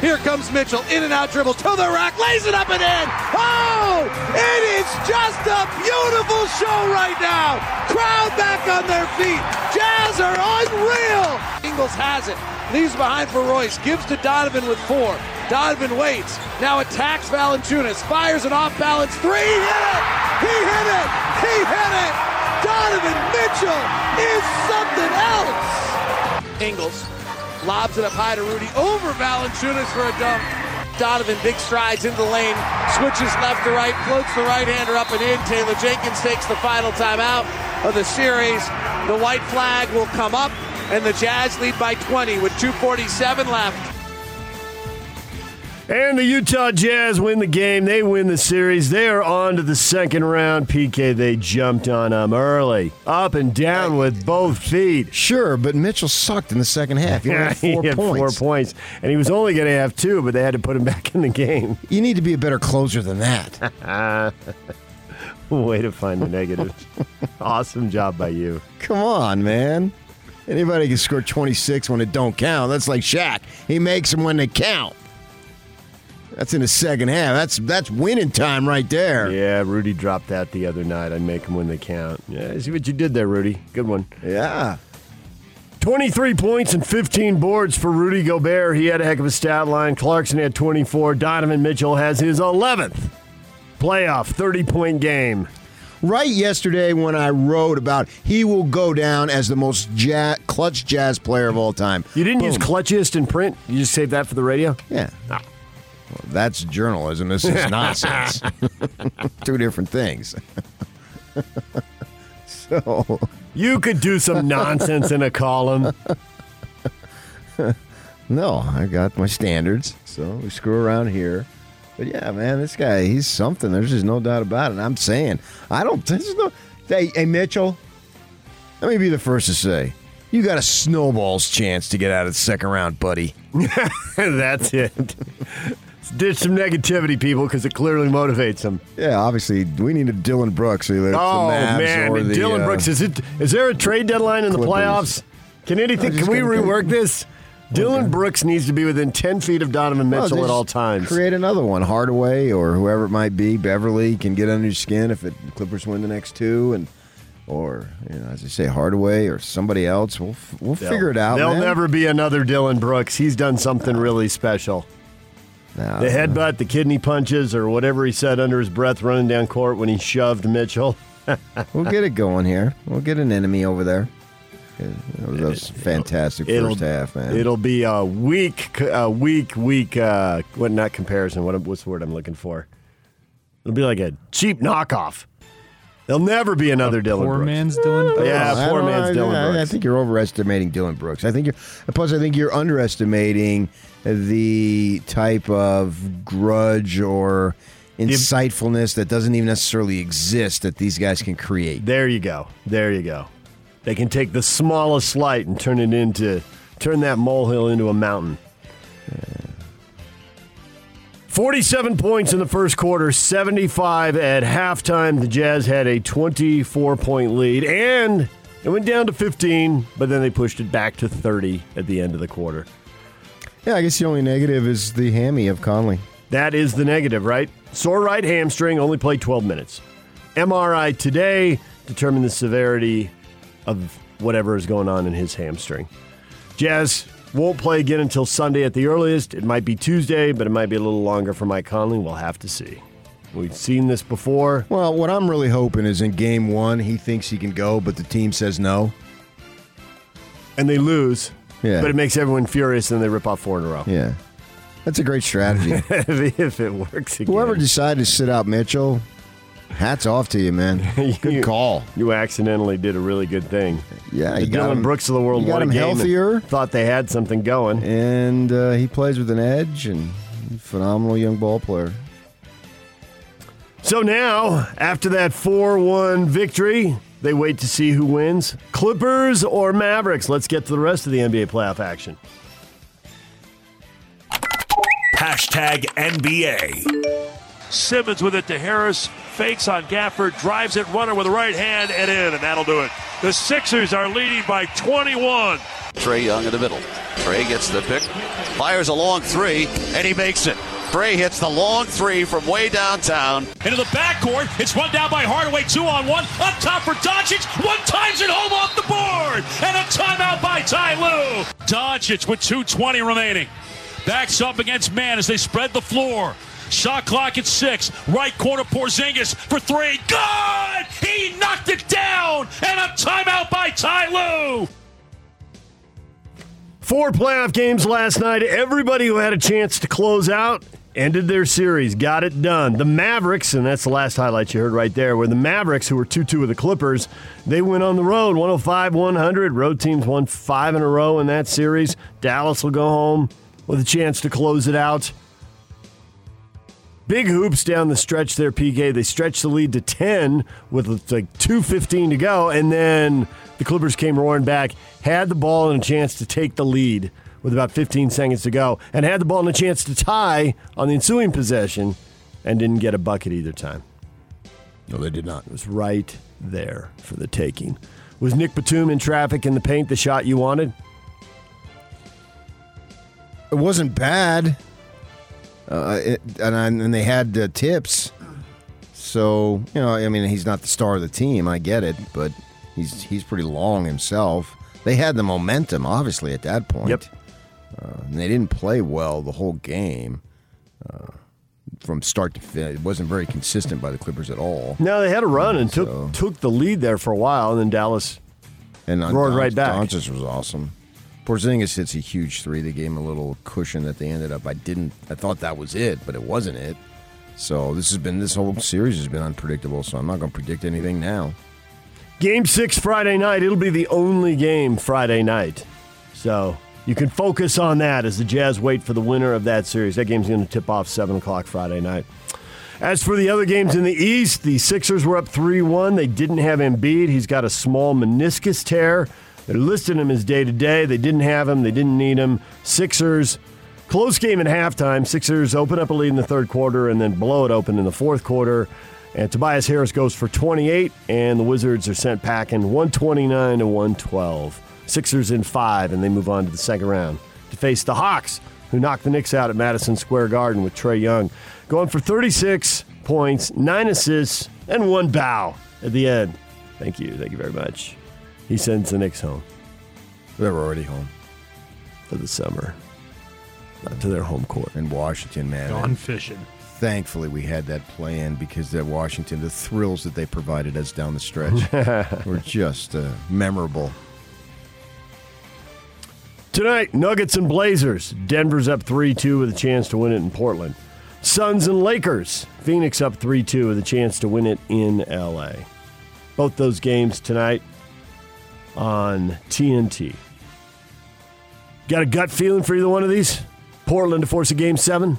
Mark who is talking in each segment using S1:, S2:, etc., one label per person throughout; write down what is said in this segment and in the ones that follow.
S1: Here comes Mitchell, in and out dribble to the rack, lays it up and in. Oh, it is just a beautiful show right now. Crowd back on their feet. Jazz are unreal. Ingles has it, leaves behind for Royce, gives to Donovan with four. Donovan waits, now attacks Valanciunas, fires an off-balance three. He hit it! He hit it! He hit it! Donovan Mitchell is something else. Ingles Lobs it up high to Rudy over Valanciunas for a dunk. Donovan big strides into the lane, switches left to right, floats the right hander up and in. Taylor Jenkins takes the final timeout of the series. The white flag will come up, and the Jazz lead by 20 with 2:47 left.
S2: And the Utah Jazz win the game. They win the series. They are on to the second round. PK, they jumped on them early, up and down with both feet.
S3: Sure, but Mitchell sucked in the second half. He only had four
S2: he had
S3: points.
S2: four points, and he was only going to have two, but they had to put him back in the game.
S3: You need to be a better closer than that.
S2: Way to find the negative. awesome job by you.
S3: Come on, man. Anybody can score 26 when it don't count. That's like Shaq. He makes them when they count. That's in the second half. That's that's winning time right there.
S2: Yeah, Rudy dropped that the other night. I make them when they count. Yeah, see what you did there, Rudy. Good one.
S3: Yeah.
S2: 23 points and 15 boards for Rudy Gobert. He had a heck of a stat line. Clarkson had 24. Donovan Mitchell has his 11th playoff 30 point game.
S3: Right yesterday when I wrote about he will go down as the most ja- clutch jazz player of all time.
S2: You didn't
S3: Boom.
S2: use clutchiest in print? You just saved that for the radio?
S3: Yeah.
S2: Ah.
S3: Well, that's journalism. This is nonsense. Two different things. so,
S2: You could do some nonsense in a column.
S3: no, I got my standards. So we screw around here. But yeah, man, this guy, he's something. There's just no doubt about it. I'm saying, I don't, there's no, hey, hey, Mitchell, let me be the first to say, you got a snowball's chance to get out of the second round, buddy.
S2: That's it. Ditch some negativity, people, because it clearly motivates them.
S3: Yeah, obviously, we need a Dillon Brooks. Either the
S2: Oh man,
S3: the,
S2: Dillon
S3: uh,
S2: Brooks is it? Is there a trade deadline in the playoffs? Can anything?
S3: just
S2: Can we rework this? Dillon Brooks needs to be within ten feet of Donovan
S3: Well,
S2: Mitchell at all times.
S3: Create another one. Hardaway or whoever it might be. Beverley can get under your skin if it Clippers win the next two, and or you know, as I say, Hardaway or somebody else. We'll we'll figure it out.
S2: There'll
S3: man.
S2: never be another Dillon Brooks. He's done something really special.
S3: No,
S2: The headbutt, the kidney punches, or whatever he said under his breath running down court when he shoved Mitchell.
S3: we'll get it going here. We'll get an enemy over there. That was fantastic first half, man.
S2: It'll be a weak, a weak, weak. Uh, what? Not comparison. What? What's the word I'm looking for? It'll be like a cheap knockoff. There'll never be another Dillon
S4: Poor
S2: Brooks.
S4: man's Dillon Brooks.
S2: Yeah,
S3: I
S2: poor man's
S3: I-
S2: Dillon
S3: I, I think you're overestimating Dillon Brooks. I think you're. Plus, I think you're underestimating the type of grudge or insightfulness that doesn't even necessarily exist that these guys can create.
S2: There you go. There you go. They can take the smallest slight and turn it into turn that molehill into a mountain. 47 points in the first quarter, 75 at halftime. The Jazz had a 24 point lead and it went down to 15, but then they pushed it back to 30 at the end of the quarter.
S3: Yeah, I guess the only negative is the hammy of Conley.
S2: That is the negative, right? Sore right hamstring, only played 12 minutes. MRI today determined the severity of whatever is going on in his hamstring. Jazz won't play again until Sunday at the earliest. It might be Tuesday, but it might be a little longer for Mike Conley. We'll have to see. We've seen this before.
S3: Well, what I'm really hoping is in game one, he thinks he can go, but the team says no.
S2: And they lose,
S3: Yeah.
S2: but it makes everyone furious and they rip off four in a row.
S3: Yeah. That's a great strategy.
S2: if it works again.
S3: Whoever decided to sit out Mitchell, hats off to you, man. Good call.
S2: You accidentally did a really good thing.
S3: Yeah,
S2: the
S3: got
S2: Dillon
S3: him-
S2: Brooks of the world
S3: got him healthier.
S2: Thought they had something going.
S3: And uh, he plays with an edge and phenomenal young ball player.
S2: So now, after that 4 1 victory, they wait to see who wins Clippers or Mavericks. Let's get to the rest of the NBA playoff action.
S5: Hashtag NBA.
S6: Simmons with it to Harris. Fakes on Gafford. Drives it. Runner with the right hand and in. And that'll do it. The Sixers are leading by 21.
S4: Trae Young in the middle. Trae gets the pick. Fires a long three. And he makes it. Trae hits the long three from way downtown.
S6: Into the backcourt. It's run down by Hardaway. Two on one. Up top for Doncic. One times it home off the board. And a timeout by Ty Lue. Doncic with 2.20 remaining. Backs up against man as they spread the floor. Shot clock at six. Right corner Porzingis for three. Good! He knocked it down! And a timeout by Ty Lue.
S2: Four playoff games last night. Everybody who had a chance to close out ended their series, got it done. The Mavericks, and that's the last highlight you heard right there, were the Mavericks, who were 2 2 with the Clippers. They went on the road, 105 100. Road teams won five in a row in that series. Dallas will go home with a chance to close it out. Big hoops down the stretch there, PK. They stretched the lead to 10 with like 2.15 to go, and then the Clippers came roaring back, had the ball and a chance to take the lead with about 15 seconds to go, and had the ball and a chance to tie on the ensuing possession, and didn't get a bucket either time.
S3: No, they did not.
S2: It was right there for the taking. Was Nick Batum in traffic in the paint the shot you wanted?
S3: It wasn't bad. Uh, it, and, and they had uh, tips. So, you know, I mean, he's not the star of the team. I get it, but he's he's pretty long himself. They had the momentum, obviously, at that point.
S2: Yep.
S3: Uh, and they didn't play well the whole game uh, from start to finish. It wasn't very consistent by the Clippers at all.
S2: No, they had a run and took
S3: So-
S2: took the lead there for a while, and then Dallas
S3: And uh,
S2: Roared
S3: Don-
S2: right back.
S3: Doncic was awesome. Porzingis hits a huge three. They gave him a little cushion that they ended up. I didn't. I thought that was it, but it wasn't it. So this has been this whole series has been unpredictable. So I'm not going to predict anything now.
S2: Game six Friday night. It'll be the only game Friday night. So you can focus on that as the Jazz wait for the winner of that series. That game's going to tip off 7 o'clock Friday night. As for the other games in the East, the Sixers were up 3 1. They didn't have Embiid. He's got a small meniscus tear. They're listing him as day to day. They didn't have him, they didn't need him. Sixers, close game at halftime. Sixers open up a lead in the third quarter and then blow it open in the fourth quarter. And Tobias Harris goes for 28, and the Wizards are sent packing 129 to 112. Sixers in five, and they move on to the second round to face the Hawks, who knocked the Knicks out at Madison Square Garden with Trae Young, going for 36 points, nine assists, and one bow at the end. Thank you. Thank you very much. He sends the Knicks home
S3: They're already home
S2: for the summer, not to their home court.
S3: in Washington, man.
S7: Gone
S3: And
S7: fishing.
S3: thankfully, we had that plan because that Washington, the thrills that they provided us down the stretch were just uh, memorable.
S2: Tonight, Nuggets and Blazers. Denver's up 3 2 with a chance to win it in Portland. Suns and Lakers. Phoenix up 3 2 with a chance to win it in LA. Both those games tonight on TNT. Got a gut feeling for either one of these? Portland to force a game seven?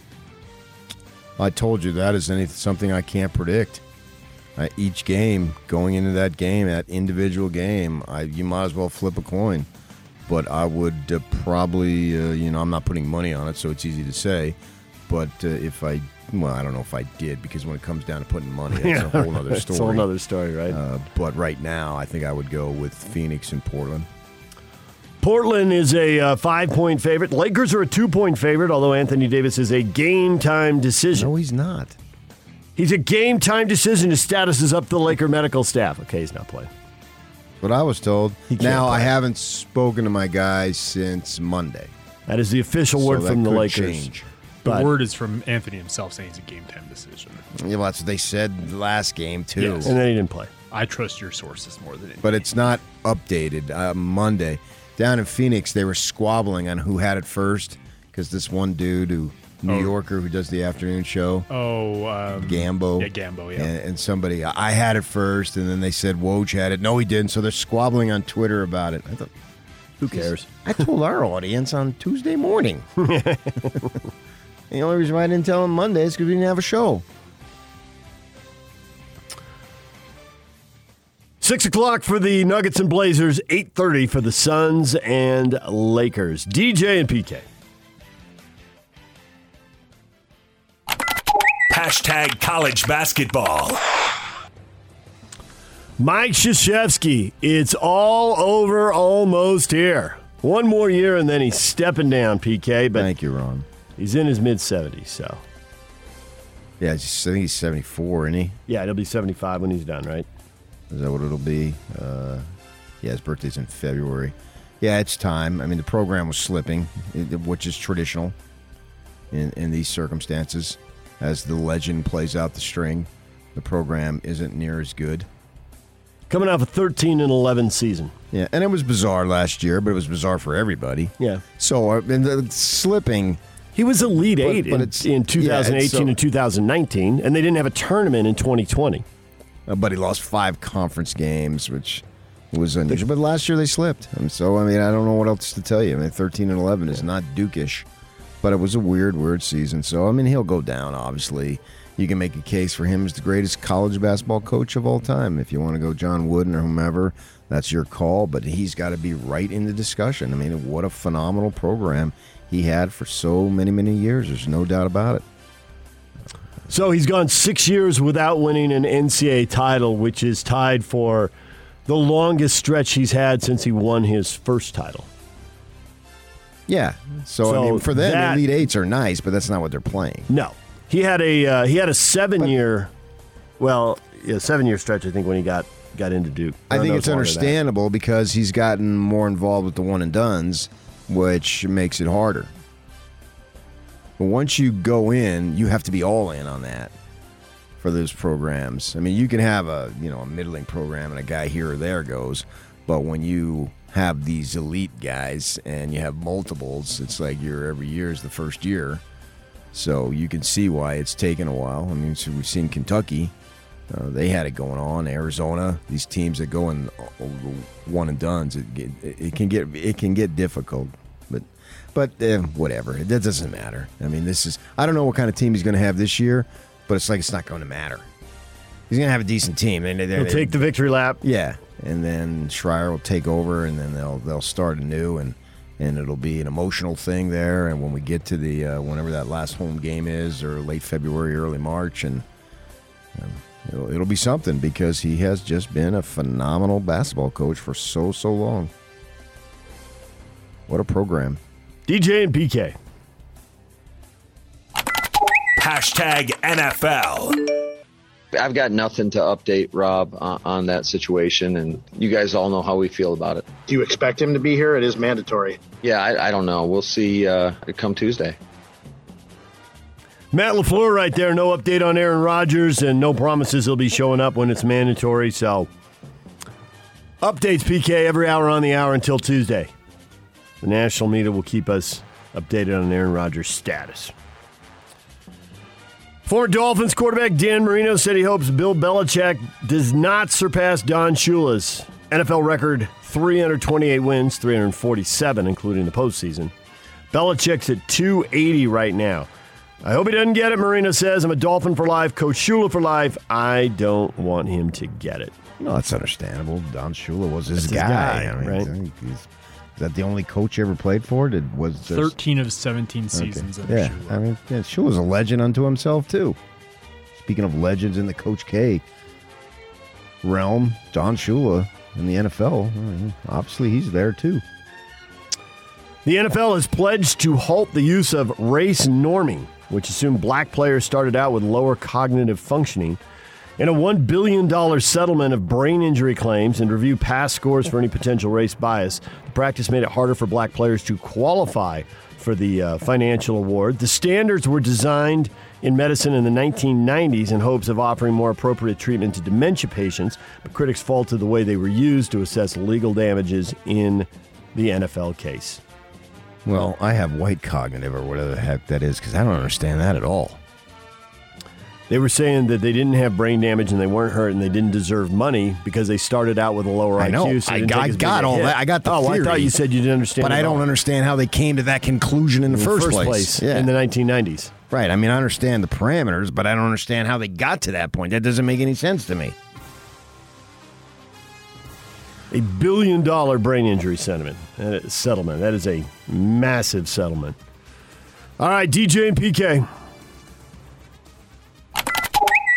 S3: I told you that is anything something I can't predict. Uh, each game, going into that game, that individual game, I, you might as well flip a coin. But I would uh, probably, uh, you know, I'm not putting money on it, so it's easy to say. But uh, if I, well, I don't know if I did because when it comes down to putting money, that's a whole other story.
S2: It's a whole other story, right?
S3: Uh, but right now, I think I would go with Phoenix and Portland.
S2: Portland is a uh, five point favorite. Lakers are a two point favorite, although Anthony Davis is a game time decision.
S3: No, he's not.
S2: He's a game time decision. His status is up to the Laker medical staff. Okay, he's not playing.
S3: What I was told.
S2: can't
S3: Now I haven't spoken to my guys since Monday.
S2: That is the official
S3: So
S2: word
S3: that
S2: from the Lakers.
S3: change.
S7: The
S2: But-
S7: word is from Anthony himself saying it's a game time decision.
S3: Yeah, well, that's what they said last game too.
S7: Yes.
S2: And then he didn't play.
S7: I trust your sources more than it.
S3: But it's not updated. Uh, Monday down in Phoenix, they were squabbling on who had it first because this one dude who New
S7: Oh.
S3: Yorker who does the afternoon show.
S7: Oh, um,
S3: Gambo.
S7: Yeah, Gambo, yeah.
S3: And, and somebody, I had it first, and then they said Woj had it. No, he didn't. So they're squabbling on Twitter about it. I thought,
S2: Who cares?
S3: I told our audience on Tuesday morning. the only reason why I didn't tell him Monday is because we didn't have a show.
S2: Six o'clock for the Nuggets and Blazers. Eight thirty for the Suns and Lakers. DJ and PK.
S5: Hashtag college basketball.
S2: Mike Krzyzewski, it's all over almost here. One more year and then he's stepping down, PK, but
S3: Thank you, Ron.
S2: He's in his mid 70s, so.
S3: Yeah, I think he's 74, isn't he?
S2: Yeah, it'll be 75 when he's done, right?
S3: Is that what it'll be? Uh, yeah, his birthday's in February. Yeah, it's time. I mean, the program was slipping, which is traditional in, in these circumstances. As the legend plays out the string, the program isn't near as good.
S2: Coming off a 13 and 11 season.
S3: Yeah, and it was bizarre last year, but it was bizarre for everybody.
S2: Yeah.
S3: So, uh, and the slipping,
S2: He was Elite
S3: But-
S2: Eight
S3: but
S2: in, in 2018
S3: it's so-
S2: and 2019, and they didn't have a tournament in 2020.
S3: uh, but he lost five conference games, which was unusual. But last year they slipped. And so, I mean, I don't know what else to tell you. I mean, 13 and 11 is not Dukish, but it was a weird, weird season. So, I mean, he'll go down, obviously. You can make a case for him as the greatest college basketball coach of all time. If you want to go John Wooden or whomever, that's your call. But he's got to be right in the discussion. I mean, what a phenomenal program he had for so many, many years. There's no doubt about it.
S2: So he's gone six years without winning an NCAA title, which is tied for the longest stretch he's had since he won his first title.
S3: Yeah. So,
S2: So
S3: I mean, for them,
S2: that-
S3: Elite Eights are nice, but that's not what they're playing.
S2: No, he had a uh, he had a seven year, well, yeah, seven year stretch. I think when he got got into Duke.
S3: I
S2: Or
S3: think it's
S2: longer than that.
S3: understandable because he's gotten more involved with the one and dones, which makes it harder. But once you go in, you have to be all in on that for those programs. I mean, you can have a you know a middling program and a guy here or there goes, but when you have these elite guys and you have multiples, it's like your every year is the first year. So you can see why it's taken a while. I mean, so we've seen Kentucky. Uh, they had it going on. Arizona, these teams that go in uh, one and dones, it, get, it can get it can get difficult. But but eh, whatever, that doesn't matter. I mean, this is I don't know what kind of team he's going to have this year, but it's like it's not going to matter. He's going to have a decent team, and
S2: He'll take the victory lap.
S3: yeah, and then Scheyer will take over, and then they'll they'll start anew, and and it'll be an emotional thing there. And when we get to the uh, whenever that last home game is, or late February, early March, and um, it'll, it'll be something because he has just been a phenomenal basketball coach for so so long. What a program!
S2: DJ and PK.
S5: Hashtag NFL.
S8: I've got nothing to update Rob on, on that situation, and you guys all know how we feel about it.
S9: Do you expect him to be here? It is mandatory.
S8: Yeah, I, I don't know. We'll see uh, come Tuesday.
S2: Matt LaFleur right there. No update on Aaron Rodgers and no promises he'll be showing up when it's mandatory. So, updates, PK, every hour on the hour until Tuesday. The national media will keep us updated on Aaron Rodgers' status. Former Dolphins quarterback Dan Marino said he hopes Bill Belichick does not surpass Don Shula's NFL record 328 wins, 347, including the postseason. Belichick's at 280 right now. I hope he doesn't get it, Marino says. I'm a Dolphin for life, Coach Shula for life. I don't want him to get it.
S3: No, that's understandable. Don Shula was his
S2: That's his
S3: guy.
S2: guy,
S3: I mean,
S2: right?
S3: I he's, is that the only coach he ever played for? Did was just,
S7: 13 of 17 seasons under
S3: Yeah,
S7: Shula.
S3: I mean, yeah, Shula's a legend unto himself too. Speaking of legends in the Coach K realm, Don Shula in the NFL, I mean, obviously he's there too.
S2: The NFL has pledged to halt the use of race norming, which assumed black players started out with lower cognitive functioning, in a $1 billion settlement of brain injury claims and review past scores for any potential race bias. The practice made it harder for black players to qualify for the uh, financial award. The standards were designed in medicine in the 1990s in hopes of offering more appropriate treatment to dementia patients, but critics faulted the way they were used to assess legal damages in the NFL case.
S3: Well, I have white cognitive or whatever the heck that is because I don't understand that at all.
S2: They were saying that they didn't have brain damage and they weren't hurt and they didn't deserve money because they started out with a lower
S3: I
S2: IQ. so
S3: I got- all
S2: hit.
S3: that. I got the
S2: Oh, I thought you said you didn't understand.
S3: But I don't
S2: all.
S3: understand how they came to that conclusion in the,
S2: In
S3: first, place. Yeah.
S2: in the 1990s.
S3: right. I mean, I understand the parameters, but I don't understand how they got to that point. That doesn't make any sense to me.
S2: A billion dollar brain injury settlement. Settlement. That is a massive settlement. All right, DJ and PK.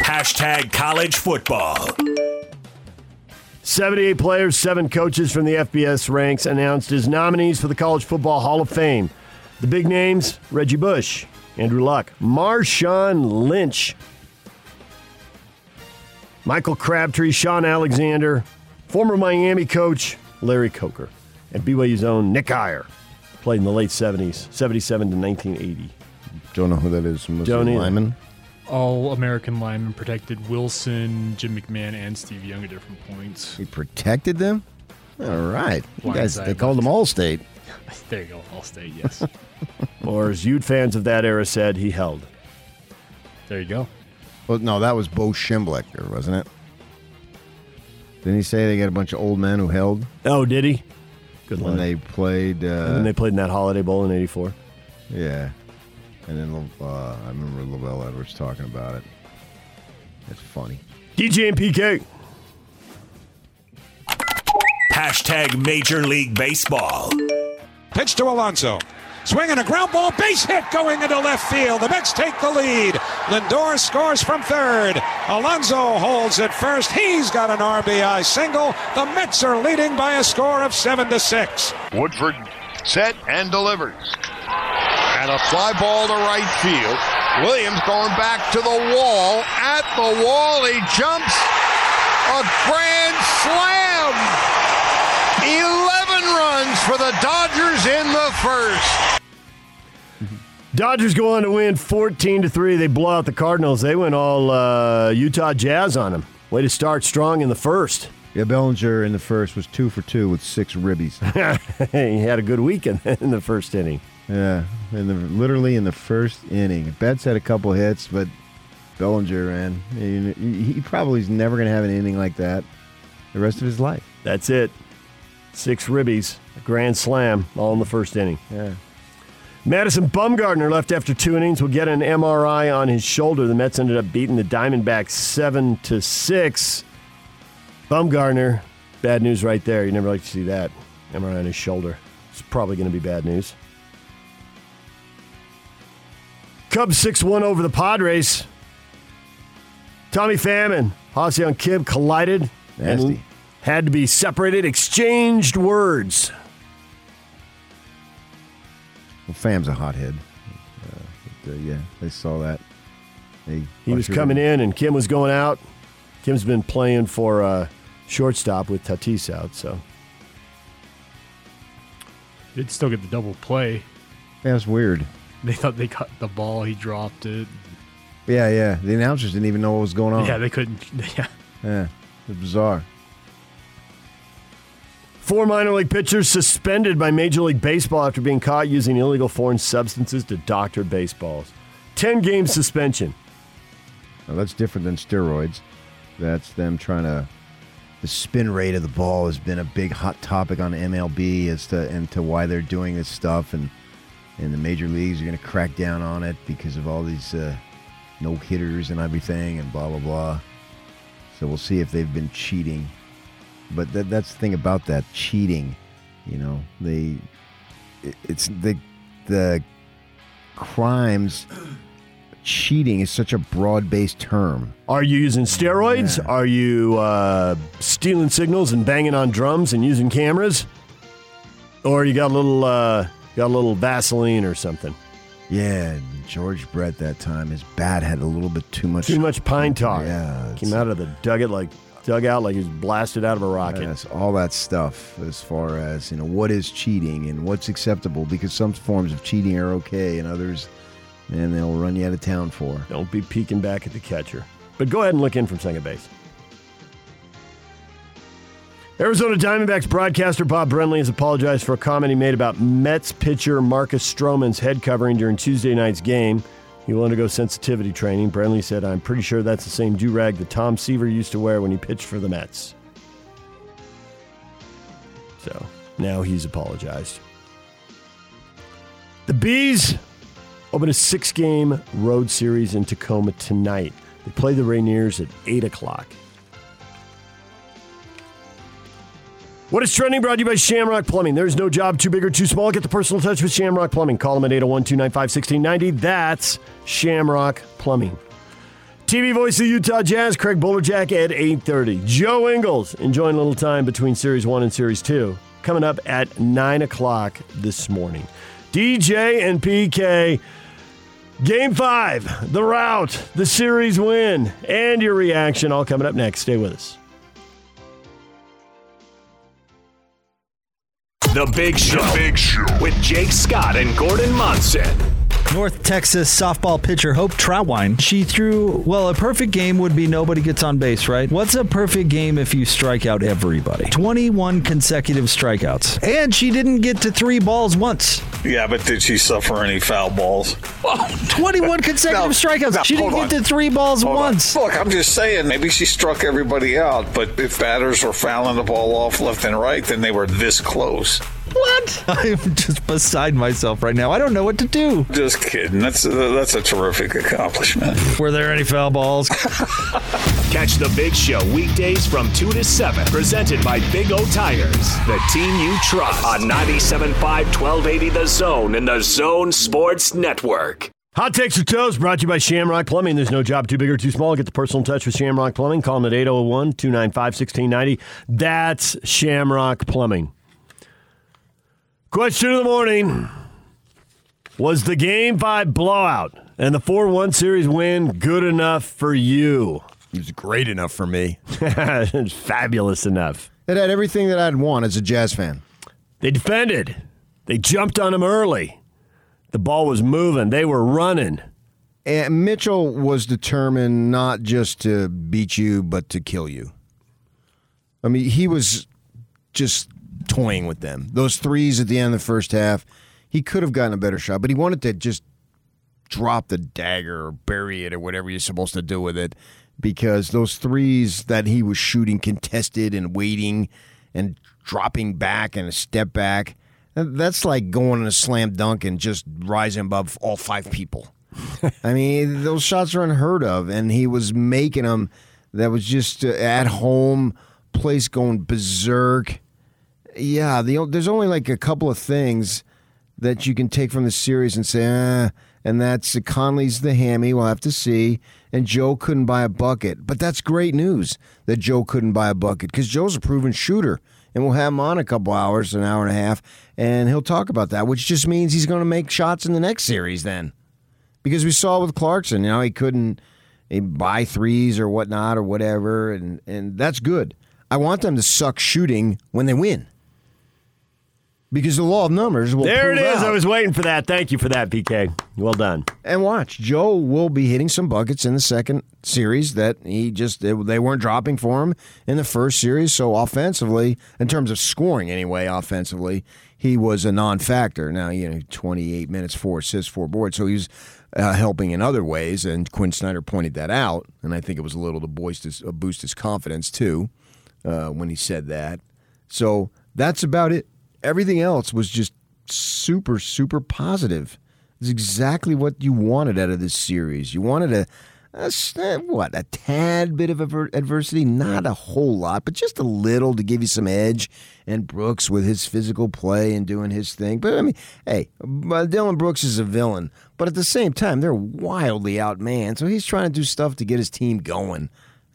S5: Hashtag college football.
S2: 78 players, seven coaches from the FBS ranks announced as nominees for the College Football Hall of Fame. The big names Reggie Bush, Andrew Luck, Marshawn Lynch, Michael Crabtree, Shaun Alexander, former Miami coach Larry Coker, and BYU's own Nick Eyre. Played in the late 70s, 77 to 1980.
S3: Don't know who that is. Muslim
S2: Don't either.
S3: Lyman.
S7: All American linemen protected Wilson, Jim McMahon, and Steve Young at different points.
S3: He protected them. All right, you guys. They called him Allstate.
S7: There you go, Allstate, yes.
S2: Or as Ute fans of that era said, he held.
S7: there you go.
S3: Well, no, that was Bo Schembechler, wasn't it? Didn't he say they got a bunch of old men who held
S2: Oh, did he? Good
S3: when
S2: line.
S3: they played? Uh,
S2: and then they played in that Holiday Bowl in 84.
S3: yeah, and then uh, I remember LaVell Edwards talking about it. It's funny.
S2: DJ and PK.
S5: Hashtag Major League Baseball.
S10: Pitch to Alonso. Swinging a ground ball, base hit going into left field. The Mets take the lead. Lindor scores from third. Alonso holds at first. He's got an RBI single. The Mets are leading by a score of seven to six.
S11: Woodford set and delivers. And a fly ball to right field. Williams going back to the wall. At the wall, he jumps. A grand slam. 11 runs for the Dodgers in the first.
S2: Dodgers go on to win 14 to 3. They blow out the Cardinals. They went all uh, Utah Jazz on them. Way to start strong in the first.
S3: Yeah, Bellinger in the first was two for two with six ribbies.
S2: he had a good weekend in the first inning.
S3: yeah, in the literally in the first inning. Betts had a couple hits, but Bellinger, man, he, he probably is never going to have an inning like that the rest of his life.
S2: That's it. Six ribbies, a grand slam, all in the first inning.
S3: Yeah.
S2: Madison Bumgarner left after two innings. Will get an MRI on his shoulder. The Mets ended up beating the Diamondbacks seven to six. Bumgarner, bad news right there. You never like to see that. MRI on his shoulder. It's probably going to be bad news. Cubs 6 1 over the Padres. Tommy Pham and Ha-Seong Kim collided and
S3: Nasty.
S2: had to be separated, exchanged words.
S3: Well, Pham's a hothead. Uh, but, uh, yeah, they saw that. They
S2: He was coming in and Kim was going out. Kim's been playing for uh, shortstop with Tatis out, so
S7: Did still get the double play.
S3: Yeah, was weird.
S7: They thought they caught the ball, he dropped it.
S3: Yeah, yeah. The announcers didn't even know what was going on.
S7: Yeah, they couldn't. Yeah.
S3: Yeah, it's bizarre.
S2: Four minor league pitchers suspended by Major League Baseball after being caught using illegal foreign substances to doctor baseballs. 10 game suspension.
S3: Now, that's different than steroids. That's them trying to. The spin rate of the ball has been a big hot topic on MLB as to and to why they're doing this stuff, and and the major leagues are going to crack down on it because of all these uh, no hitters and everything, and blah blah blah. So we'll see if they've been cheating. But that, that's the thing about that cheating, you know. They, it- it's the the crimes. Cheating is such a broad-based term.
S2: Are you using steroids? Are you uh, stealing signals and banging on drums and using cameras? Or you got a little uh, got a little Vaseline or something?
S3: Yeah, George Brett that time, his bat had a little bit too much.
S2: Too much pine tar.
S3: Yeah,
S2: Came out of the dugout like dug out like he was blasted out of a rocket.
S3: Yes, all that stuff as far as you know what is cheating and what's acceptable because some forms of cheating are okay and others, man, they'll run you out of town for.
S2: Don't be peeking back at the catcher. But go ahead and look in from second base. Arizona Diamondbacks broadcaster Bob Brenly has apologized for a comment he made about Mets pitcher Marcus Stroman's head covering during Tuesday night's game. He will undergo sensitivity training. Brenly said, I'm pretty sure that's the same do rag that Tom Seaver used to wear when he pitched for the Mets. So now he's apologized. The Bees open a six game road series in Tacoma tonight. They play the Rainiers at 8 o'clock. What is trending brought to you by Shamrock Plumbing? There's no job too big or too small. Get the personal touch with Shamrock Plumbing. Call them at 801 295 1690. That's Shamrock Plumbing. TV voice of Utah Jazz, Craig Bolerjack at 8.30. Joe Ingles enjoying a little time between Series 1 and Series 2. Coming up at 9 o'clock this morning. DJ and PK, Game 5, the route, the series win, and your reaction all coming up next. Stay with us.
S5: The Big Show. The Big Show. With Jake Scott and Gordon Monson.
S12: North Texas softball pitcher Hope Troutwine. She threw, well, a perfect game would be nobody gets on base, right? What's a perfect game if you strike out everybody? 21 consecutive strikeouts. And she didn't get to three balls once.
S13: Yeah, but did she suffer any foul balls?
S12: 21 consecutive
S13: No,
S12: strikeouts. she didn't
S13: hold
S12: get
S13: on.
S12: to three balls
S13: Hold on.
S12: once.
S13: Look, I'm just saying, maybe she struck everybody out, but if batters were fouling the ball off left and right, then they were this close.
S12: What? I'm just beside myself right now. I don't know what to do.
S13: Just kidding. That's that's a terrific accomplishment.
S12: Were there any foul balls?
S5: Catch the Big Show weekdays from 2 to 7. Presented by Big O Tires, the team you trust. On 97.5 1280 The Zone and The Zone Sports Network.
S2: Hot Takes or Toast brought to you by Shamrock Plumbing. There's no job too big or too small. Get the personal touch with Shamrock Plumbing. Call them at 801 295 1690. That's Shamrock Plumbing. Question of the morning Was the Game 5 blowout and the 4 1 series win good enough for you?
S3: It was great enough for me.
S2: it's fabulous enough.
S3: It had everything that I'd want as a Jazz fan.
S2: They defended, they jumped on him early. The ball was moving, they were running.
S3: And Mitchell was determined not just to beat you, but to kill you. I mean, he was just toying with them. Those threes at the end of the first half, he could have gotten a better shot, but he wanted to just drop the dagger or bury it or whatever you're supposed to do with it because those threes that he was shooting contested and waiting and dropping back and a step back, that's like going in a slam dunk and just rising above all five people. I mean, those shots are unheard of, and he was making them. That was just uh, at home, place going berserk. Yeah, the, there's only like a couple of things that you can take from the series and say, eh, and that's uh, Conley's the hammy. We'll have to see. And Joe couldn't buy a bucket, but that's great news that Joe couldn't buy a bucket because Joe's a proven shooter, and we'll have him on a couple hours, an hour and a half, and he'll talk about that, which just means he's going to make shots in the next series then because we saw with Clarkson, you know, he couldn't eh, buy threes or whatnot or whatever, and and that's good. I want them to suck shooting when they win because the law of numbers will.
S2: There it is.
S3: out.
S2: I was waiting for that. Thank you for that, PK. Well done.
S3: And watch, Joe will be hitting some buckets in the second series that he just they, they weren't dropping for him in the first series. So offensively, in terms of scoring anyway, offensively, he was a non-factor. Now you know, 28 minutes, four assists, four boards. So he was uh, helping in other ways, and Quin Snyder pointed that out. And I think it was a little to boost his, uh, boost his confidence too uh, when he said that. So that's about it. Everything else was just super, super positive. It's exactly what you wanted out of this series. You wanted a, eh, what a tad bit of adversity, not a whole lot, but just a little to give you some edge. And Brooks with his physical play and doing his thing. But I mean, hey, uh, Dillon Brooks is a villain, but at the same time, they're wildly outmanned. So he's trying to do stuff to get his team going.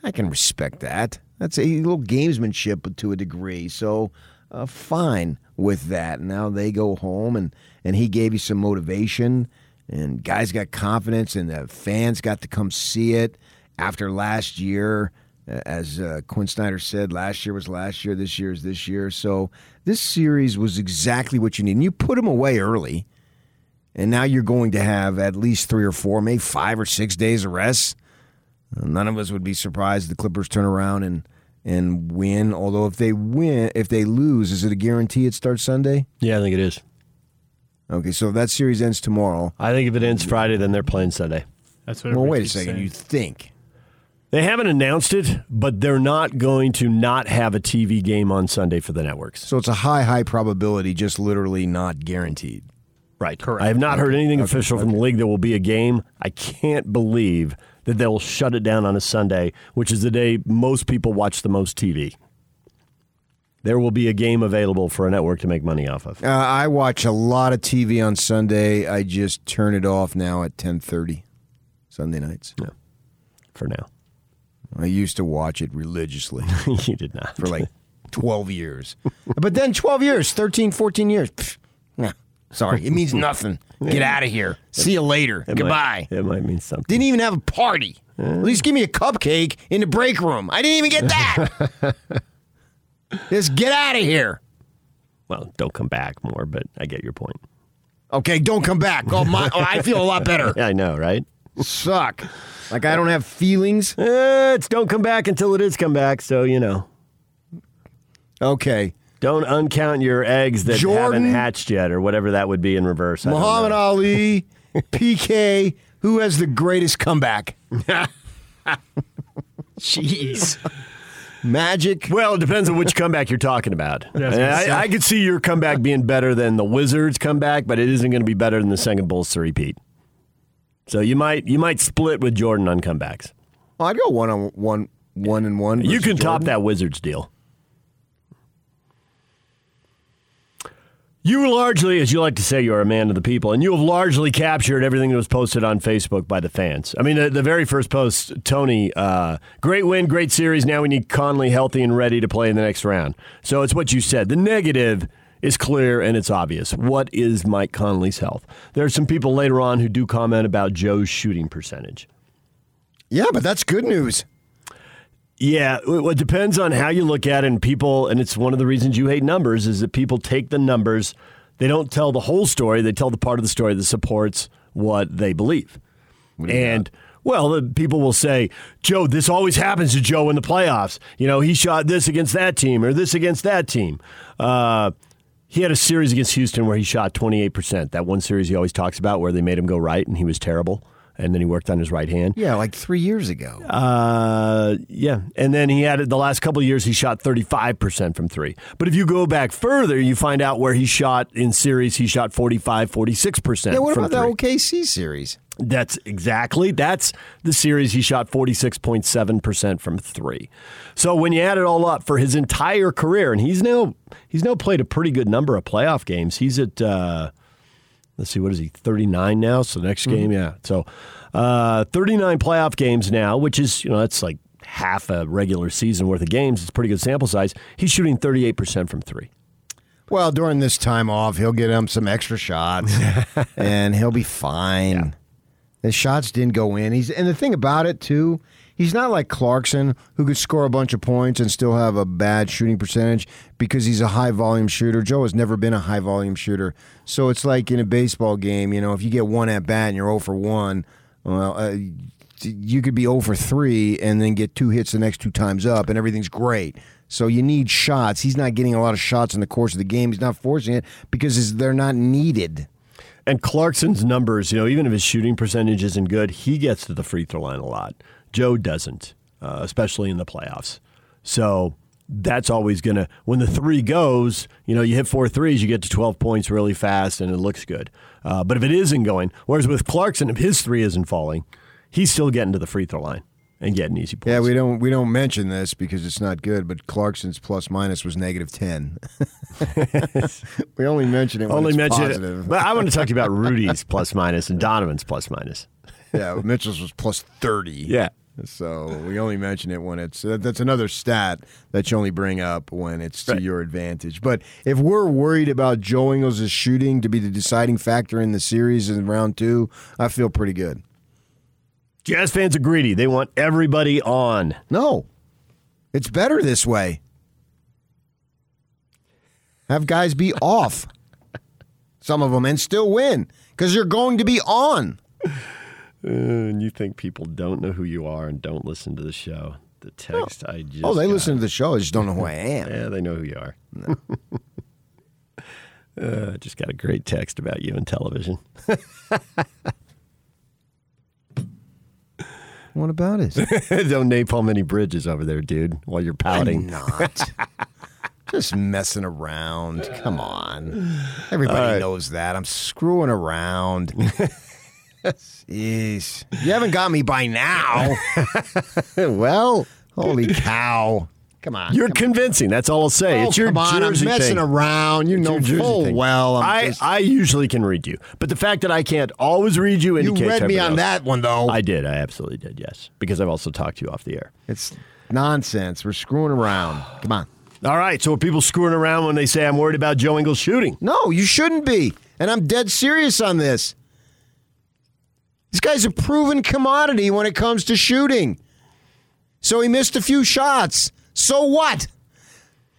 S3: I can respect that. That's a little gamesmanship to a degree. So uh, fine with that. Now they go home and and he gave you some motivation and guys got confidence and the fans got to come see it after last year. As uh, Quin Snyder said, last year was last year, this year is this year. So this series was exactly what you need. And you put them away early, and now you're going to have at least three or four, maybe five or six days of rest. None of us would be surprised the Clippers turn around and and win. Although if they win, if they lose, is it a guarantee it starts Sunday?
S2: Yeah, I think it is.
S3: Okay, so if that series ends tomorrow.
S2: I think if it ends Friday, then they're playing Sunday.
S7: That's what.
S3: Well, wait a second.
S7: saying.
S3: You think?
S2: They haven't announced it, but they're not going to not have a TV game on Sunday for the networks.
S3: So it's a high, high probability, just literally not guaranteed.
S2: Right. Correct. I have not heard anything official from the league that will be a game. I can't believe that they'll shut it down on a Sunday, which is the day most people watch the most TV. there will be a game available for a network to make money off of.
S3: Uh, I watch a lot of TV on Sunday. I just turn it off now at ten thirty, Sunday nights.
S2: Yeah, for now.
S3: I used to watch it religiously.
S2: you did not
S3: for like twelve years, but then twelve years, 13, 14 years. Pfft, nah, sorry, it means nothing. Get out of here. See you later. Goodbye.
S2: Might, it might mean something.
S3: Didn't even have a party. At least give me a cupcake in the break room. I didn't even get that. Just get out of here.
S2: Well, don't come back more, but I get your point.
S3: Okay, don't come back. Oh, my, oh, I feel a lot better.
S2: I know, right?
S3: Suck. Like I don't have feelings.
S2: Eh, it's don't come back until it is come back. So you know.
S3: Okay.
S2: Don't uncount your eggs that
S3: Jordan-
S2: haven't hatched yet, or whatever that would be in reverse. I
S3: Muhammad. Ali, PK, who has the greatest comeback?
S2: Jeez.
S3: Magic.
S2: Well, it depends on which comeback you're talking about.
S7: Yeah, I was.
S2: I, I could see your comeback being better than the Wizards' comeback, but it isn't going to be better than the second Bulls three Pete. So you might you might split with Jordan on comebacks.
S3: Oh, I'd go one on one, one and one.
S2: You
S3: versus
S2: can top that Wizards deal. You largely, as you like to say, you're a man of the people, and you have largely captured everything that was posted on Facebook by the fans. I mean, the, the very first post, Tony, uh, great win, great series. Now we need Conley healthy and ready to play in the next round. So it's what you said. The negative is clear and it's obvious. What is Mike Conley's health? There are some people later on who do comment about Joe's shooting percentage.
S3: Yeah, but that's good news.
S2: Yeah, it it depends on how you look at it. And people, and it's one of the reasons you hate numbers is that people take the numbers, they don't tell the whole story, they tell the part of the story that supports what they believe. And well, the people will say, Joe, this always happens to Joe in the playoffs. You know, he shot this against that team or this against that team. Uh, he had a series against Houston where he shot 28%. That one series he always talks about where they made him go right and he was terrible. And then he worked on his right hand.
S3: Yeah, like three years ago.
S2: Uh, yeah. And then he had the last couple of years, he shot 35% from three. But if you go back further, you find out where he shot in series, he shot 45, 46%
S3: Yeah, what
S2: from
S3: about
S2: three.
S3: the OKC series?
S2: That's exactly. That's the series he shot 46.7% from 3. So when you add it all up for his entire career and he's now he's now played a pretty good number of playoff games. He's at uh let's see what is he 39 now, so next game, yeah. So uh 39 playoff games now, which is, you know, that's like half a regular season worth of games. It's a pretty good sample size. He's shooting 38% from 3.
S3: Well, during this time off, he'll get him some extra shots, and he'll be fine. The shots didn't go in. He's and the thing about it too, he's not like Clarkson who could score a bunch of points and still have a bad shooting percentage because he's a high volume shooter. Joe has never been a high volume shooter, so it's like in a baseball game. You know, if you get one at bat and you're 0 for one, well. Uh, you could be 0 for 3 and then get two hits the next two times up, and everything's great. So you need shots. He's not getting a lot of shots in the course of the game. He's not forcing it because they're not needed.
S2: And Clarkson's numbers, you know, even if his shooting percentage isn't good, he gets to the free throw line a lot. Joe doesn't, uh, especially in the playoffs. So that's always going to, when the three goes, you know, you hit four threes, you get to 12 points really fast and it looks good. Uh, but if it isn't going, whereas with Clarkson, if his three isn't falling, he's still getting to the free throw line and getting easy points.
S3: Yeah, we don't we don't mention this because it's not good, but Clarkson's plus minus was negative ten. we only mention it when
S2: Only
S3: it's
S2: mention
S3: positive.
S2: it. But I want to talk to you about Rudy's plus minus and Donovan's plus minus.
S3: yeah, Mitchell's was plus thirty.
S2: Yeah.
S3: So we only mention it when it's that- that's another stat that you only bring up when it's to your advantage. But if we're worried about Joe Ingles' shooting to be the deciding factor in the series in round two, I feel pretty good.
S2: Jazz fans are greedy. They want everybody on.
S3: No, it's better this way. Have guys be off, some of them, and still win because you're going to be on.
S2: Uh, and you think people don't know who you are and don't listen to the show. The text I just
S3: oh, they
S2: got.
S3: listen to the show. I just don't know who I am.
S2: Yeah, they know who you are. uh, I just got a great text about you and television.
S3: What about it?
S2: don't napalm any bridges over there, dude, while you're pouting.
S3: I'm not. Just messing around. Come on. Everybody
S2: right.
S3: knows that. I'm screwing around. Jeez. You haven't got me by now.
S2: well,
S3: holy cow. Come on.
S2: You're
S3: come
S2: convincing. That's all I'll say.
S3: Oh,
S2: it's your
S3: come on, I'm messing
S2: thing.
S3: around. You
S2: It's
S3: know full
S2: thing.
S3: well I'm
S2: I,
S3: just-
S2: I usually can read you, but the fact that I can't always read you and
S3: You
S2: indicates
S3: read me on
S2: else.
S3: that one, though.
S2: I did. I absolutely did. Yes, because I've also talked to you off the air.
S3: It's nonsense. We're screwing around. Come on.
S2: All right. So are people screwing around when they say I'm worried about Joe Ingles shooting?
S3: No, you shouldn't be. And I'm dead serious on this. This guy's a proven commodity when it comes to shooting. So he missed a few shots. So what?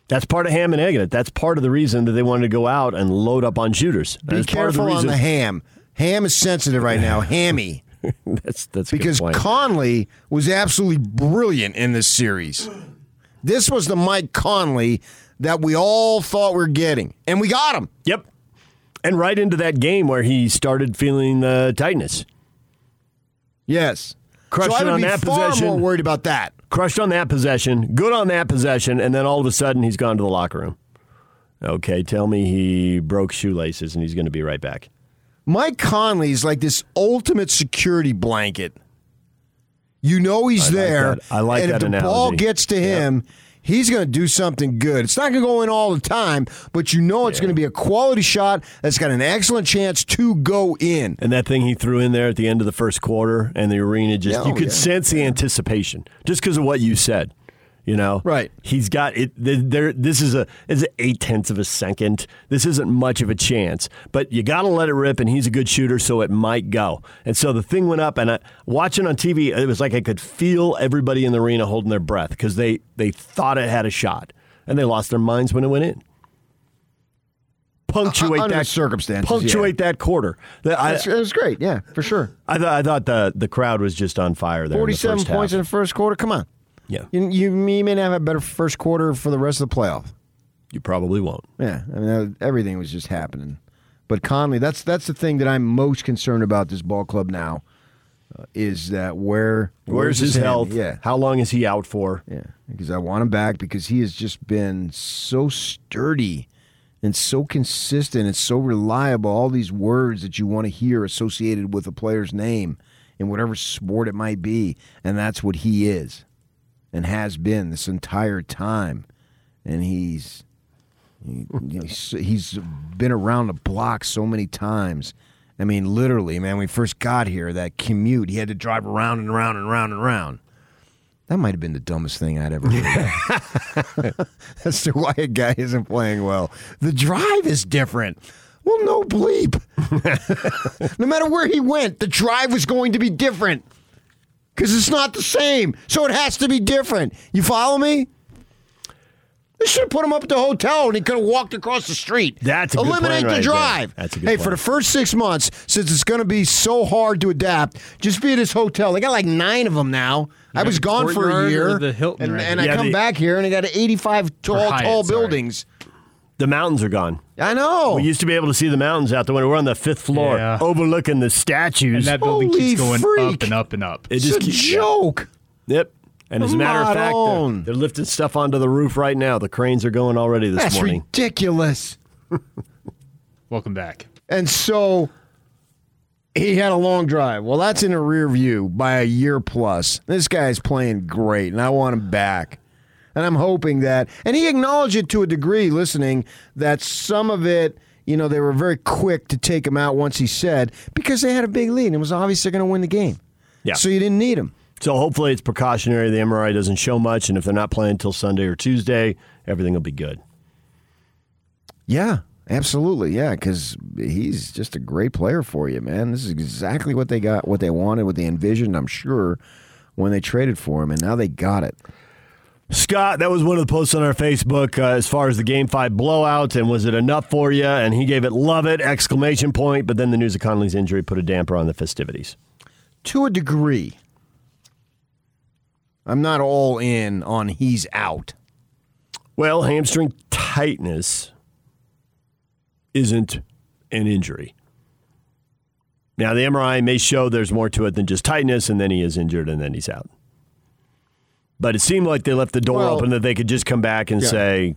S2: That's part of ham and egging it. That's part of the reason that they wanted to go out and load up on shooters.
S3: Be
S2: That's of the
S3: careful on the ham. Ham is sensitive right now. Hammy.
S2: that's that's
S3: because. Conley was absolutely brilliant in this series. This was the Mike Conley that we all thought we are getting, and we got him.
S2: Yep. And right into that game where he started feeling the tightness.
S3: Yes.
S2: Crushed
S3: so I would
S2: on
S3: be
S2: that
S3: far
S2: possession.
S3: more worried about that.
S2: Crushed on that possession, good on that possession, and then all of a sudden he's gone to the locker room. Okay, tell me he broke shoelaces and he's going to be right back.
S3: Mike Conley is like this ultimate security blanket. You know he's
S2: I like
S3: there.
S2: that. I like
S3: and
S2: that
S3: if the
S2: analogy.
S3: ball gets to him, he's going to do something good. It's not going to go in all the time, but you know it's going to be a quality shot that's got an excellent chance to go in.
S2: And that thing he threw in there at the end of the first quarter and the arena just
S3: Yeah,
S2: you
S3: oh,
S2: could
S3: yeah.
S2: sense the anticipation just because of what you said. You know,
S3: Right.
S2: He's got it. There, this is a is eight tenths of a second. This isn't much of a chance, but you got to let it rip. And he's a good shooter, so it might go. And so the thing went up, and I, watching on TV, it was like I could feel everybody in the arena holding their breath because they they thought it had a shot, and they lost their minds when it went in. Punctuate
S3: Uh,
S2: that
S3: circumstance.
S2: Punctuate that quarter. The- I,
S3: That's, it was great, yeah, for sure.
S2: I thought I thought the the crowd was just on fire there. Forty seven the
S3: Forty-seven
S2: first
S3: points in the first quarter. Come on,
S2: Yeah,
S3: you, you, you may not have a better first quarter for the rest of the playoff.
S2: you probably won't.
S3: Yeah, I mean everything was just happening. But Conley, that's that's the thing that I'm most concerned about this ball club now, uh, is that where
S2: Where's his
S3: hand?
S2: health?
S3: Yeah,
S2: How long is he out for?
S3: yeah, because I want him back because he has just been so sturdy and so consistent and so reliable. All these words that you want to hear associated with a player's name in whatever sport it might be, and that's what he is and has been this entire time. And he's he, he's, he's been around the block so many times. I mean, literally, man. When we first got here, that commute, he had to drive around and around and around and around. That might have been the dumbest thing I'd ever heard. As to why a guy isn't playing well. The drive is different. Well, no bleep. no matter where he went, the drive was going to be different because it's not the same. So it has to be different. You follow me? They should have put him up at the hotel and he could have walked across the street.
S2: That's a good
S3: Eliminate
S2: plan
S3: the
S2: right there.
S3: drive.
S2: That's a good
S3: hey,
S2: plan.
S3: for the first six months, since it's going to be so hard to adapt, just be at his hotel. They got like nine of them now. I was gone for a year,
S7: the Hilton
S3: and,
S7: right
S3: and
S7: here?
S3: I come
S2: the-
S3: back here and I got 85 tall,
S7: Hyatt,
S3: tall
S7: sorry.
S3: Buildings.
S2: The mountains are gone.
S3: I know.
S2: We used to be able to see the mountains out the window. We're on the fifth floor,
S7: Yeah.
S2: overlooking the statues.
S7: And that building
S3: Holy
S7: keeps going
S3: freak.
S7: up and up and up.
S2: it
S3: it's a
S2: keeps-
S3: joke.
S2: Yep. And as a matter of fact, they're, they're lifting stuff onto the roof right now. The cranes are going already this
S3: That's
S2: morning.
S3: ridiculous.
S7: Welcome back.
S3: And so he had a long drive. Well, that's in a rear view by a year plus. This guy's playing great, and I want him back. And I'm hoping that, and he acknowledged it to a degree, listening, that some of it, you know, they were very quick to take him out once he said, because they had a big lead and it was obvious they're going to win the game.
S2: Yeah.
S3: So you didn't need him.
S2: So hopefully it's precautionary. The MRI doesn't show much, and if they're not playing until Sunday or Tuesday, everything will be good.
S3: Yeah, absolutely. Yeah, because he's just a great player for you, man. This is exactly what they got, what they wanted, what they envisioned, I'm sure, when they traded for him, and now they got it.
S2: Scott, that was one of the posts on our Facebook uh, as far as the Game Five blowout, and was it enough for you? And he gave it "love it!" exclamation point. But then the news of Conley's injury put a damper on the festivities.
S3: To a degree. I'm not all in on he's out.
S2: Well, hamstring tightness isn't an injury. Now, the MRI may show there's more to it than just tightness, and then he is injured, and then he's out. But it seemed like they left the door
S3: Well-
S2: open that they could just come back and
S3: Yeah.
S2: say,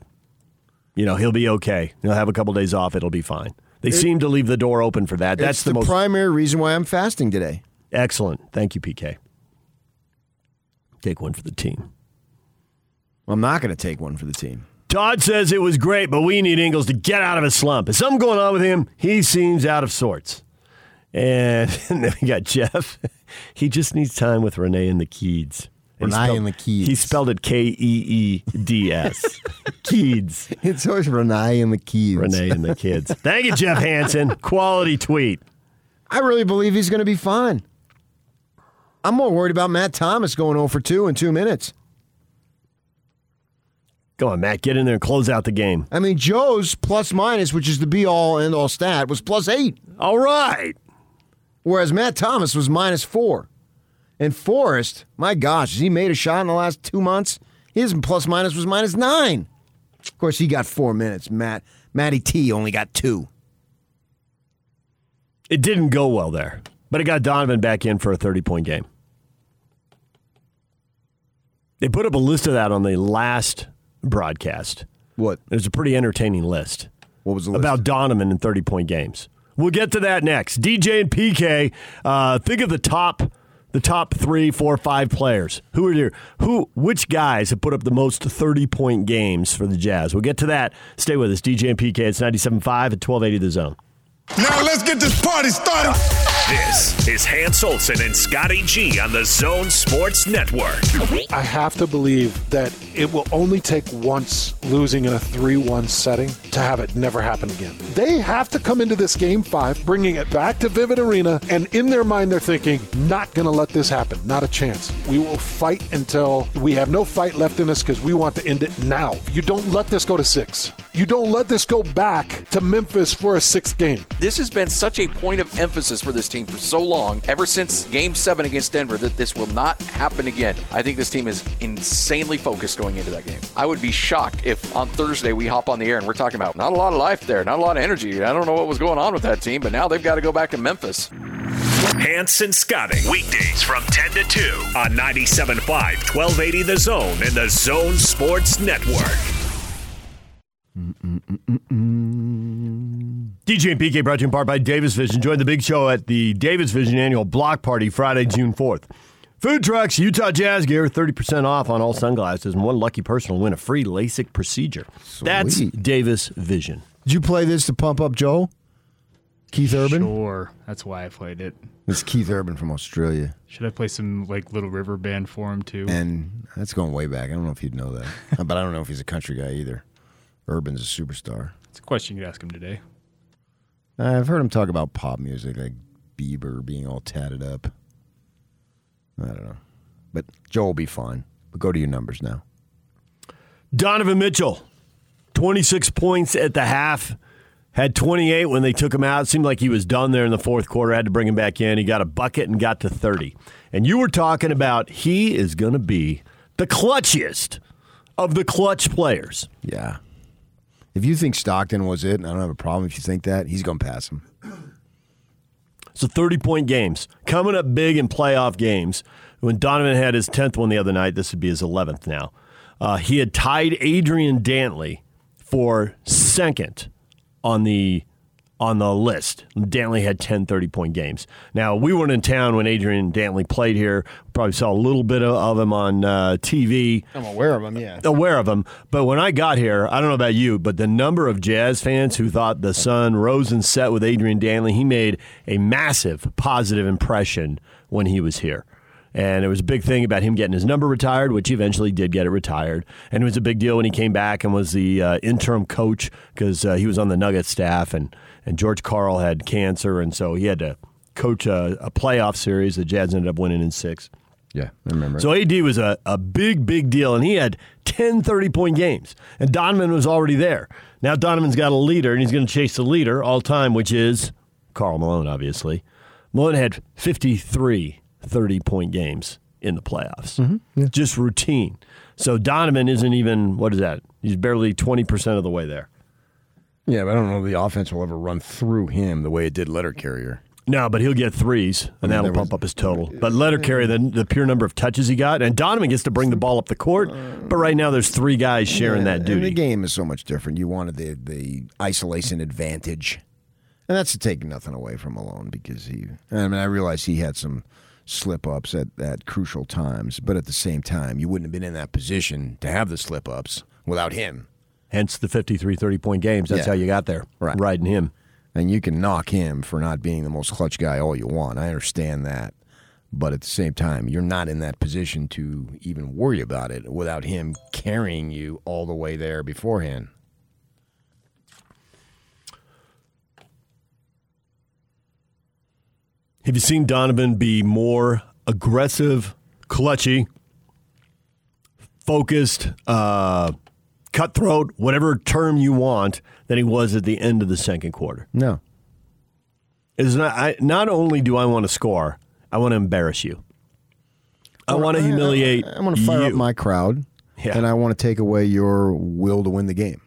S2: you know, he'll be okay. He'll have a couple days off. It'll be fine. They seem to leave the door open for that. That's the,
S3: the,
S2: most
S3: primary reason why I'm fasting today.
S2: excellent. Thank you, PK. Take one for the team.
S3: I'm not going to take one for the team.
S2: Todd says it was great, but we need Ingles to get out of his slump. Is something going on with him? He seems out of sorts. And, and then we got Jeff. He just needs time with Renee and the Keeds. And he
S3: Renee
S2: spelled-
S3: and the Keeds.
S2: He spelled it K E E D S. Keeds.
S3: It's always Renee and the keys.
S2: Renee and the kids. Thank you, Jeff Hansen. Quality tweet.
S3: I really believe he's going to be fine. I'm more worried about Matt Thomas going 0 for 2 in two minutes.
S2: Go on, Matt. Get in there and close out the game.
S3: I mean, Joe's plus minus, which is the be all end all stat, was plus eight.
S2: All right.
S3: Whereas Matt Thomas was minus four. And Forrest, my gosh, has he made a shot in the last two months? His plus minus was minus nine. Of course, he got four minutes. Matt Matty T only got two.
S2: It didn't go well there, but it got Donovan back in for a 30 point game. They put up a list of that on the last broadcast.
S3: What?
S2: It was a pretty entertaining list.
S3: What was the list?
S2: About Donovan and 30 point games. We'll get to that next. DJ and PK, uh, think of the top. The top three, four, five players. Who are your who? Which guys have put up the most thirty-point games for the Jazz? We'll get to that. Stay with us, DJ and PK. It's 97.5 at twelve eighty the zone.
S14: Now let's get this party started.
S5: This is Hans Olsen and Scotty G on the Zone Sports Network.
S15: I have to believe that it will only take once losing in a 3 1 setting to have it never happen again. They have to come into this game five, bringing it back to Vivint Arena, and in their mind, they're thinking, not going to let this happen. Not a chance. We will fight until we have no fight left in us because we want to end it now. You don't let this go to six. You don't let this go back to Memphis for a sixth game.
S16: This has been such a point of emphasis for this team for so long, ever since game seven against Denver, that this will not happen again. I think this team is insanely focused going into that game. I would be shocked if on Thursday we hop on the air and we're talking about not a lot of life there, not a lot of energy. I don't know what was going on with that team, but now they've got to go back to Memphis.
S5: Hans and Scotty. Weekdays from 10 to 2 on 97.5, 1280 The Zone and the Zone Sports Network.
S2: DJ and PK brought to you in part by Davis Vision. Join the big show at the Davis Vision annual block party Friday, June 4th. Food trucks, Utah Jazz gear, 30% off on all sunglasses, and one lucky person will win a free LASIK procedure. That's Davis Vision.
S3: Did you play this to pump up Joe? Keith Urban?
S7: Sure, that's why I played it.
S3: It's Keith Urban from Australia.
S7: Should I play some like Little River Band for him too?
S3: And that's going way back. I don't know if you'd know that. but I don't know if he's a country guy either. Urban's a superstar.
S7: It's a question you could ask him today.
S3: I've heard him talk about pop music, like Bieber being all tatted up. I don't know. But Joe will be fine. But go to your numbers now.
S2: Donovan Mitchell, 26 points at the half, had 28 when they took him out. It seemed like he was done there in the fourth quarter. Had to bring him back in. He got a bucket and got to 30. And you were talking about he is going to be the clutchiest of the clutch players.
S3: Yeah. If you think Stockton was it, and I don't have a problem if you think that, he's going to pass him.
S2: So 30 point games coming up big in playoff games. When Donovan had his 10th one the other night, this would be his 11th now. Uh, he had tied Adrian Dantley for second on the on the list. Dantley had 10 30 point games. Now, we weren't in town when Adrian Dantley played here. Probably saw a little bit of, him on uh, TV
S3: I'm aware of him, yeah.
S2: aware of him. But when I got here, I don't know about you, but the number of Jazz fans who thought the sun rose and set with Adrian Dantley, he made a massive positive impression when he was here. And it was a big thing about him getting his number retired, which he eventually did get it retired. And it was a big deal when he came back and was the uh, interim coach because uh, he was on the Nuggets staff, and, and George Karl had cancer, and so he had to coach a, a playoff series. The Jazz ended up winning in six.
S3: Yeah, I remember.
S2: So AD was a, a big, big deal, and he had 10 30 point games. And Donovan was already there. Now Donovan's got a leader, and he's going to chase the leader all time, which is Karl Malone, obviously. Malone had 53 30 point games in the playoffs, mm-hmm. just routine. So Donovan isn't even, what is that? He's barely 20% of the way there.
S3: Yeah, but I don't know if the offense will ever run through him the way it did letter carrier.
S2: No, but he'll get threes, and
S3: mean,
S2: that'll
S3: there
S2: pump
S3: was-
S2: up his total. But let her carry the, the pure number of touches he got, and Donovan gets to bring the ball up the court. But right now, there's three guys sharing
S3: Yeah,
S2: that duty.
S3: And the game is so much different. You wanted the the isolation advantage, and that's to take nothing away from Malone because he. I mean, I realize he had some slip ups at, at crucial times, but at the same time, you wouldn't have been in that position to have the slip ups without him.
S2: Hence the 53 30 point games. That's
S3: Yeah.
S2: how you got there.
S3: Right.
S2: Riding him.
S3: And you can knock him for not being the most clutch guy all you want. I understand that. But at the same time, you're not in that position to even worry about it without him carrying you all the way there beforehand.
S2: Have you seen Donovan be more aggressive, clutchy, focused, uh, cutthroat, whatever term you want, than he was at the end of the second quarter?
S3: No.
S2: Is not I, not only do I want to score, I want to embarrass you. I want to humiliate.
S3: I, want to fire
S2: you,
S3: up my crowd,
S2: Yeah.
S3: and I want to take away your will to win the game.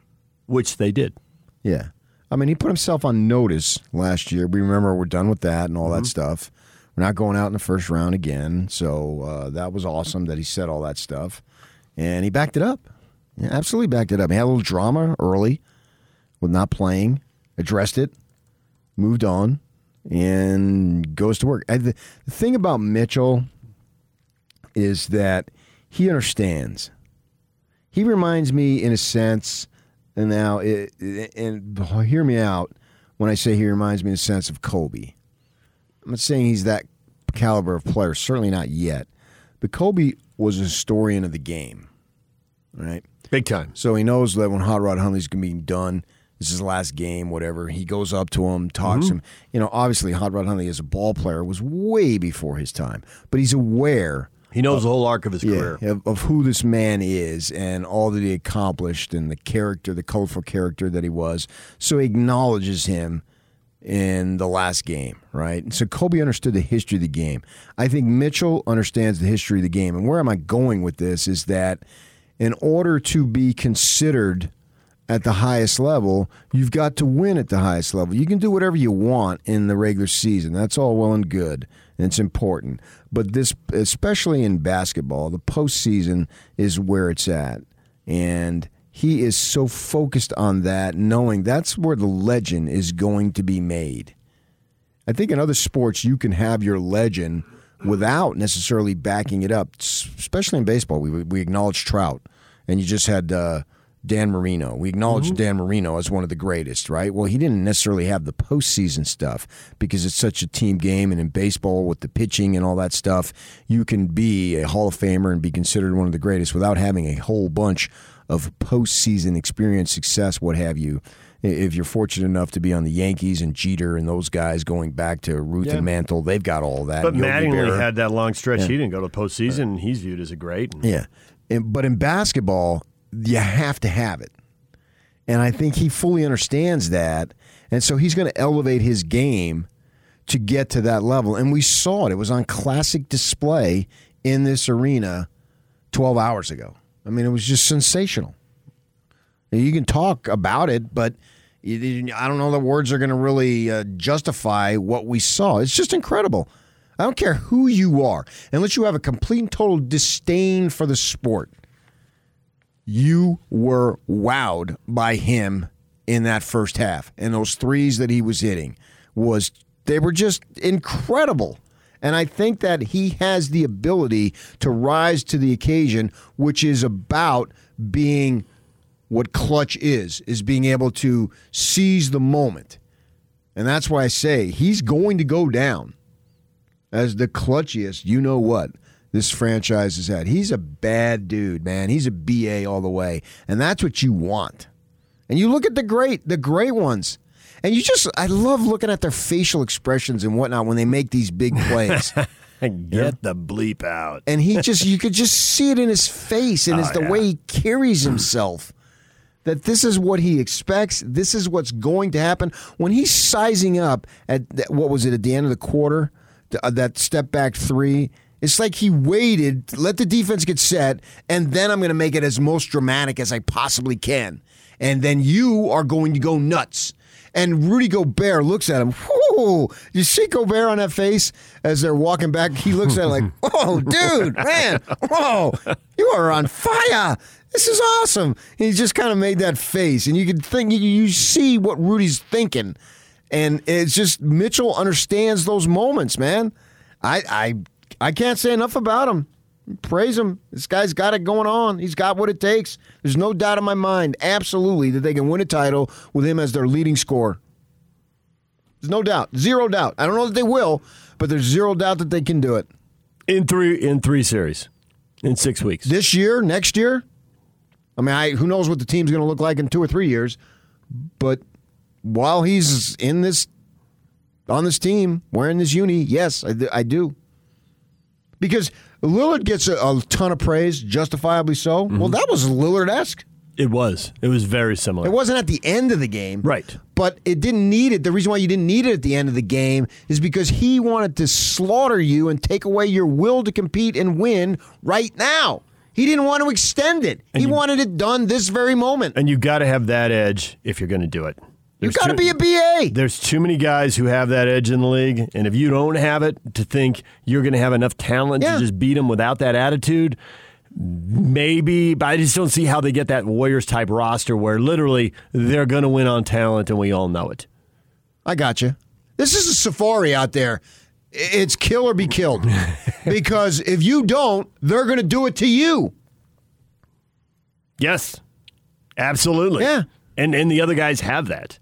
S2: which they did.
S3: Yeah. I mean, he put himself on notice last year. We remember we're done with that and all
S2: Mm-hmm.
S3: that stuff. We're not going out in the first round again. So uh, that was awesome that he said all that stuff. And he backed it up. Yeah, absolutely backed it up. He had a little drama early with not playing, addressed it, moved on, and goes to work. The, the thing about Mitchell is that he understands. He reminds me, in a sense, and now, it, and hear me out when I say he reminds me in a sense of Kobe. I'm not saying he's that caliber of player, certainly not yet. But Kobe was a historian of the game, right?
S2: Big time.
S3: So he knows that when Hot Rod Hundley's going to be done, this is his last game, whatever. He goes up to him, talks to him. You know, obviously, Hot Rod Huntley as a ball player was way before his time, but he's aware.
S2: He knows the whole arc of his
S3: yeah,
S2: career.
S3: Of, of who this man is and all that he accomplished and the character, the colorful character that he was. So he acknowledges him in the last game, right? And so Kobe understood the history of the game. I think Mitchell understands the history of the game. And where am I going with this is that in order to be considered at the highest level, you've got to win at the highest level. You can do whatever you want in the regular season. That's all well and good. And it's important. But this, especially in basketball, the postseason is where it's at. And he is so focused on that, knowing that's where the legend is going to be made. I think in other sports, you can have your legend without necessarily backing it up, especially in baseball. We, we acknowledge Trout, and you just had uh, Dan Marino. We acknowledge Dan Marino as one of the greatest, right? Well, he didn't necessarily have the postseason stuff because it's such a team game, and in baseball with the pitching and all that stuff, you can be a Hall of Famer and be considered one of the greatest without having a whole bunch of postseason experience, success, what have you. If you're fortunate enough to be on the Yankees and Jeter and those guys going back to Ruth
S2: Yeah.
S3: and Mantle, they've got all that.
S2: But
S3: Yogi
S2: Mattingly had that long stretch.
S3: Yeah.
S2: He didn't go to the postseason. and He's viewed as a great.
S3: Yeah. And, but in basketball, you have to have it. And I think he fully understands that. And so he's going to elevate his game to get to that level. And we saw it. It was on classic display in this arena 12 hours ago. I mean, it was just sensational. You can talk about it, but I don't know the words are going to really uh, justify what we saw. It's just incredible. I don't care who you are, unless you have a complete and total disdain for the sport. You were wowed by him in that first half, and those threes that he was hitting was they were just incredible. And I think that he has the ability to rise to the occasion, which is about being what clutch is, is being able to seize the moment. And that's why I say he's going to go down as the clutchiest, you know what, this franchise has had. He's a bad dude, man. He's a BA all the way. And that's what you want. And you look at the great, the great ones. And you just, I love looking at their facial expressions and whatnot when they make these big plays.
S2: Get the bleep out.
S3: and he just, you could just see it in his face and
S2: Oh,
S3: it's the
S2: yeah.
S3: way he carries hmm. himself. That this is what he expects. This is what's going to happen when he's sizing up at what was it at the end of the quarter, uh, that step back three. It's like he waited, let the defense get set, and then I'm going to make it as most dramatic as I possibly can. And then you are going to go nuts. And Rudy Gobert looks at him. Whoo! You see Gobert on that face as they're walking back? He looks at it like, oh, dude, man, whoa, you are on fire. This is awesome. He just kind of made that face, and you could think, you see what Rudy's thinking. And it's just Mitchell understands those moments, man. I, I, I can't say enough about him. Praise him. This guy's got it going on. He's got what it takes. There's no doubt in my mind, absolutely, that they can win a title with him as their leading scorer. There's no doubt. Zero doubt. I don't know that they will, but there's zero doubt that they can do it.
S2: In three in three series. In six weeks.
S3: This year, next year? I mean, I, who knows what the team's going to look like in two or three years. But while he's in this on this team wearing this uni, yes, I, I do. Because Lillard gets a, a ton of praise, justifiably so. Mm-hmm. Well, that was Lillard esque.
S2: It was. It was very similar.
S3: It wasn't at the end of the game.
S2: Right.
S3: But it didn't need it. The reason why you didn't need it at the end of the game is because he wanted to slaughter you and take away your will to compete and win right now. He didn't want to extend it. he wanted it done this very moment.
S2: And you got to have that edge if you're going to do it.
S3: You
S2: There's
S3: got to be a BA.
S2: There's too many guys who have that edge in the league, and if you don't have it, to think you're going to have enough talent
S3: Yeah.
S2: to just beat them without that attitude, maybe. But I just don't see how they get that Warriors type roster where literally they're going to win on talent, and we all know it.
S3: I got you. This is a safari out there. It's kill or be killed. because if you don't, they're going to do it to you.
S2: Yes, absolutely.
S3: Yeah.
S2: and and the other guys have that.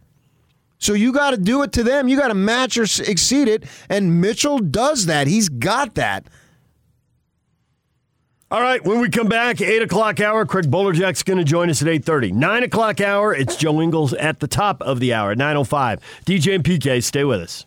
S3: So you got to do it to them. You got to match or exceed it. And Mitchell does that. He's got that.
S2: All right, when we come back, 8 o'clock hour, Craig Bolerjack's going to join us at 8.30. 9 o'clock hour, it's Joe Ingles at the top of the hour at 9.05. DJ and PK, stay with us.